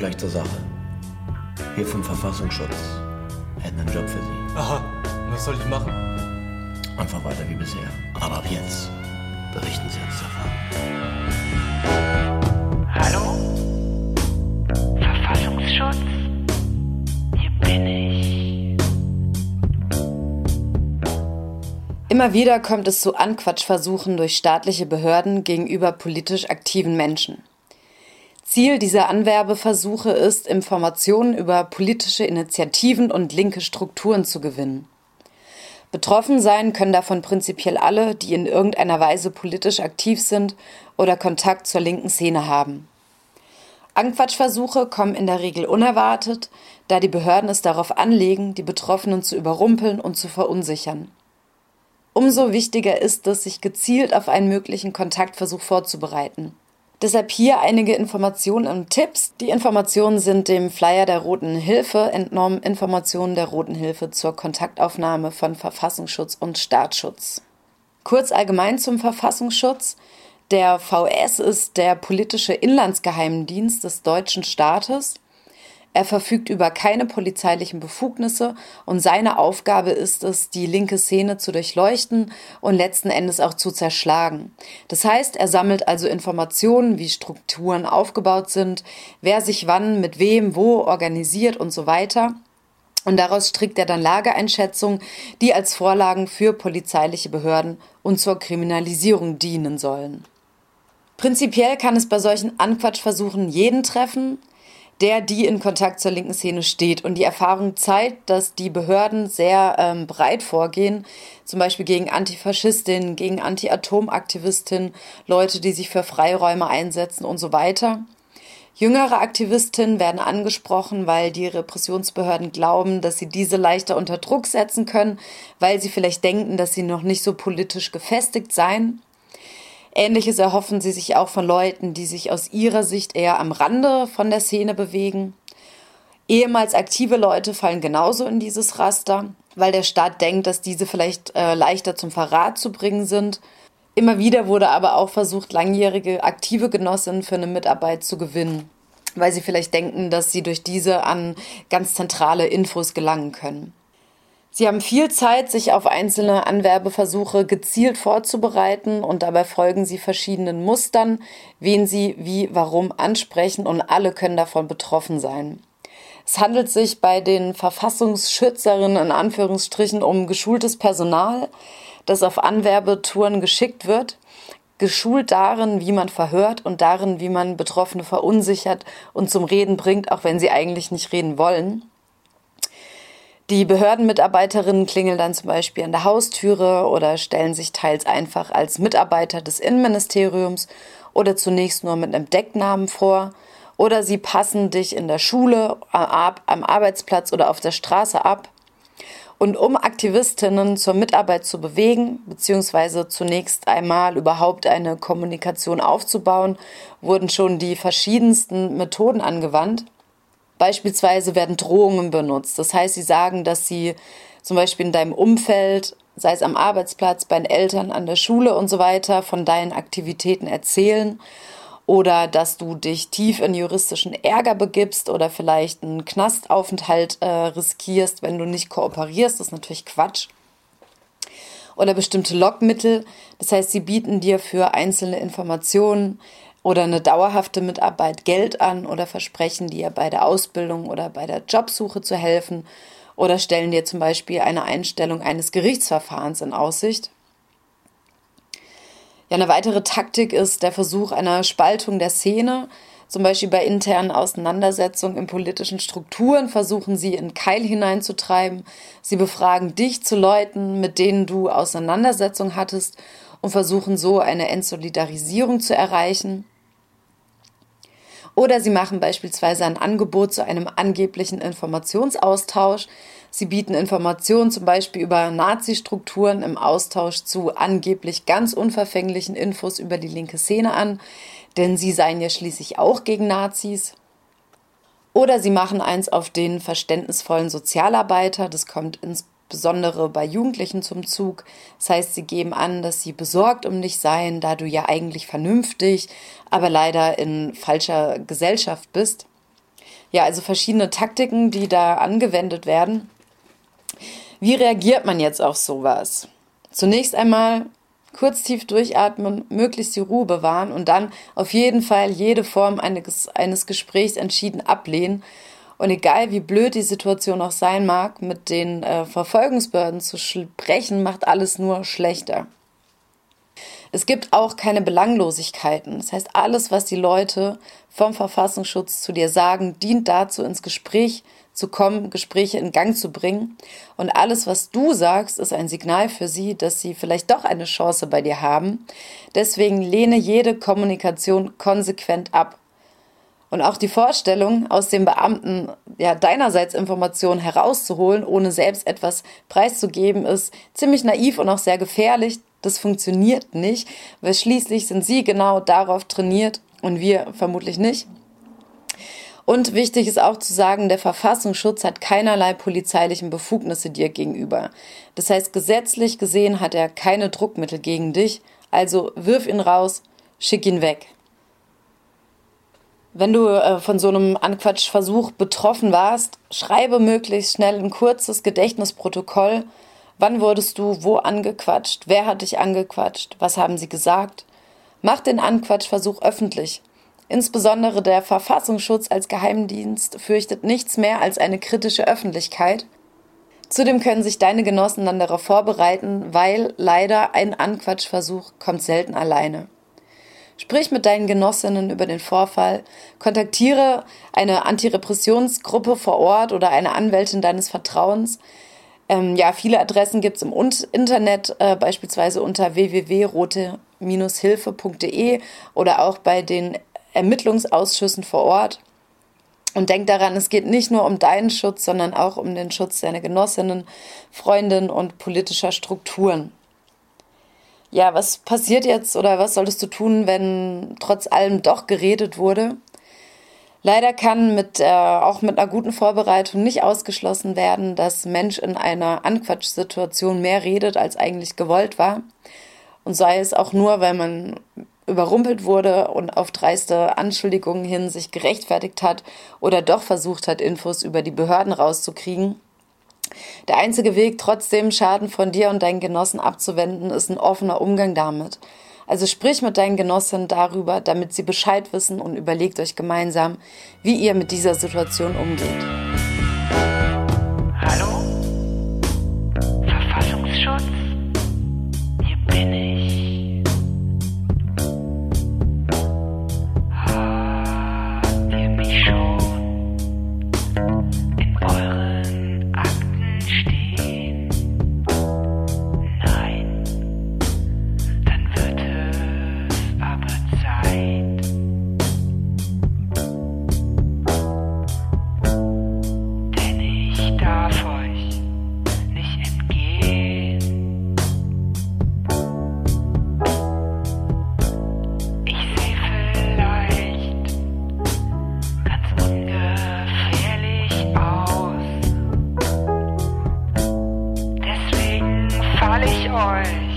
gleich zur Sache. Wir vom Verfassungsschutz hätten einen Job für Sie. Aha, was soll ich machen? Einfach weiter wie bisher. Aber ab jetzt berichten Sie uns davon. Hallo? Verfassungsschutz? Hier bin ich. Immer wieder kommt es zu Anquatschversuchen durch staatliche Behörden gegenüber politisch aktiven Menschen. Ziel dieser Anwerbeversuche ist, Informationen über politische Initiativen und linke Strukturen zu gewinnen. Betroffen sein können davon prinzipiell alle, die in irgendeiner Weise politisch aktiv sind oder Kontakt zur linken Szene haben. Anquatschversuche kommen in der Regel unerwartet, da die Behörden es darauf anlegen, die Betroffenen zu überrumpeln und zu verunsichern. Umso wichtiger ist es, sich gezielt auf einen möglichen Kontaktversuch vorzubereiten. Deshalb hier einige Informationen und Tipps. Die Informationen sind dem Flyer der Roten Hilfe entnommen. Informationen der Roten Hilfe zur Kontaktaufnahme von Verfassungsschutz und Staatsschutz. Kurz allgemein zum Verfassungsschutz. Der VS ist der politische Inlandsgeheimdienst des deutschen Staates. Er verfügt über keine polizeilichen Befugnisse und seine Aufgabe ist es, die linke Szene zu durchleuchten und letzten Endes auch zu zerschlagen. Das heißt, er sammelt also Informationen, wie Strukturen aufgebaut sind, wer sich wann, mit wem, wo organisiert und so weiter. Und daraus strickt er dann Lageeinschätzungen, die als Vorlagen für polizeiliche Behörden und zur Kriminalisierung dienen sollen. Prinzipiell kann es bei solchen Anquatschversuchen jeden treffen, der die in Kontakt zur linken Szene steht. Und die Erfahrung zeigt, dass die Behörden sehr ähm, breit vorgehen, zum Beispiel gegen Antifaschistinnen, gegen Anti-Atom-Aktivistinnen, Leute, die sich für Freiräume einsetzen und so weiter. Jüngere Aktivistinnen werden angesprochen, weil die Repressionsbehörden glauben, dass sie diese leichter unter Druck setzen können, weil sie vielleicht denken, dass sie noch nicht so politisch gefestigt seien. Ähnliches erhoffen sie sich auch von Leuten, die sich aus ihrer Sicht eher am Rande von der Szene bewegen. Ehemals aktive Leute fallen genauso in dieses Raster, weil der Staat denkt, dass diese vielleicht äh, leichter zum Verrat zu bringen sind. Immer wieder wurde aber auch versucht, langjährige aktive Genossinnen für eine Mitarbeit zu gewinnen, weil sie vielleicht denken, dass sie durch diese an ganz zentrale Infos gelangen können. Sie haben viel Zeit, sich auf einzelne Anwerbeversuche gezielt vorzubereiten und dabei folgen Sie verschiedenen Mustern, wen Sie wie warum ansprechen und alle können davon betroffen sein. Es handelt sich bei den Verfassungsschützerinnen in Anführungsstrichen um geschultes Personal, das auf Anwerbetouren geschickt wird, geschult darin, wie man verhört und darin, wie man Betroffene verunsichert und zum Reden bringt, auch wenn sie eigentlich nicht reden wollen. Die Behördenmitarbeiterinnen klingeln dann zum Beispiel an der Haustüre oder stellen sich teils einfach als Mitarbeiter des Innenministeriums oder zunächst nur mit einem Decknamen vor. Oder sie passen dich in der Schule, am Arbeitsplatz oder auf der Straße ab. Und um Aktivistinnen zur Mitarbeit zu bewegen, beziehungsweise zunächst einmal überhaupt eine Kommunikation aufzubauen, wurden schon die verschiedensten Methoden angewandt. Beispielsweise werden Drohungen benutzt. Das heißt, sie sagen, dass sie zum Beispiel in deinem Umfeld, sei es am Arbeitsplatz, bei den Eltern, an der Schule und so weiter, von deinen Aktivitäten erzählen oder dass du dich tief in juristischen Ärger begibst oder vielleicht einen Knastaufenthalt äh, riskierst, wenn du nicht kooperierst. Das ist natürlich Quatsch. Oder bestimmte Lockmittel. Das heißt, sie bieten dir für einzelne Informationen oder eine dauerhafte Mitarbeit Geld an oder versprechen dir bei der Ausbildung oder bei der Jobsuche zu helfen oder stellen dir zum Beispiel eine Einstellung eines Gerichtsverfahrens in Aussicht. Ja, eine weitere Taktik ist der Versuch einer Spaltung der Szene. Zum Beispiel bei internen Auseinandersetzungen in politischen Strukturen versuchen sie in Keil hineinzutreiben. Sie befragen dich zu Leuten, mit denen du Auseinandersetzungen hattest und versuchen so eine Entsolidarisierung zu erreichen. Oder sie machen beispielsweise ein Angebot zu einem angeblichen Informationsaustausch. Sie bieten Informationen zum Beispiel über Nazi-Strukturen im Austausch zu angeblich ganz unverfänglichen Infos über die linke Szene an, denn sie seien ja schließlich auch gegen Nazis. Oder sie machen eins auf den verständnisvollen Sozialarbeiter, das kommt ins insbesondere bei Jugendlichen zum Zug. Das heißt, sie geben an, dass sie besorgt um dich seien, da du ja eigentlich vernünftig, aber leider in falscher Gesellschaft bist. Ja, also verschiedene Taktiken, die da angewendet werden. Wie reagiert man jetzt auf sowas? Zunächst einmal kurz tief durchatmen, möglichst die Ruhe bewahren und dann auf jeden Fall jede Form eines Gesprächs entschieden ablehnen. Und egal wie blöd die Situation auch sein mag, mit den äh, Verfolgungsbehörden zu sprechen, macht alles nur schlechter. Es gibt auch keine Belanglosigkeiten. Das heißt, alles, was die Leute vom Verfassungsschutz zu dir sagen, dient dazu, ins Gespräch zu kommen, Gespräche in Gang zu bringen. Und alles, was du sagst, ist ein Signal für sie, dass sie vielleicht doch eine Chance bei dir haben. Deswegen lehne jede Kommunikation konsequent ab. Und auch die Vorstellung, aus dem Beamten ja deinerseits Informationen herauszuholen, ohne selbst etwas preiszugeben, ist ziemlich naiv und auch sehr gefährlich. Das funktioniert nicht, weil schließlich sind sie genau darauf trainiert und wir vermutlich nicht. Und wichtig ist auch zu sagen, der Verfassungsschutz hat keinerlei polizeilichen Befugnisse dir gegenüber. Das heißt, gesetzlich gesehen hat er keine Druckmittel gegen dich, also wirf ihn raus, schick ihn weg. Wenn du äh, von so einem Anquatschversuch betroffen warst, schreibe möglichst schnell ein kurzes Gedächtnisprotokoll Wann wurdest du wo angequatscht? Wer hat dich angequatscht? Was haben sie gesagt? Mach den Anquatschversuch öffentlich. Insbesondere der Verfassungsschutz als Geheimdienst fürchtet nichts mehr als eine kritische Öffentlichkeit. Zudem können sich deine Genossen dann darauf vorbereiten, weil leider ein Anquatschversuch kommt selten alleine. Sprich mit deinen Genossinnen über den Vorfall, kontaktiere eine Antirepressionsgruppe vor Ort oder eine Anwältin deines Vertrauens, ähm, ja, viele Adressen gibt es im Internet, äh, beispielsweise unter www.rote-hilfe.de oder auch bei den Ermittlungsausschüssen vor Ort. Und denk daran, es geht nicht nur um deinen Schutz, sondern auch um den Schutz deiner Genossinnen, Freundinnen und politischer Strukturen. Ja, was passiert jetzt oder was solltest du tun, wenn trotz allem doch geredet wurde? Leider kann mit, äh, auch mit einer guten Vorbereitung nicht ausgeschlossen werden, dass Mensch in einer Anquatschsituation mehr redet, als eigentlich gewollt war. Und sei es auch nur, weil man überrumpelt wurde und auf dreiste Anschuldigungen hin sich gerechtfertigt hat oder doch versucht hat, Infos über die Behörden rauszukriegen. Der einzige Weg, trotzdem Schaden von dir und deinen Genossen abzuwenden, ist ein offener Umgang damit. Also sprich mit deinen Genossinnen darüber, damit sie Bescheid wissen und überlegt euch gemeinsam, wie ihr mit dieser Situation umgeht. Deswegen fall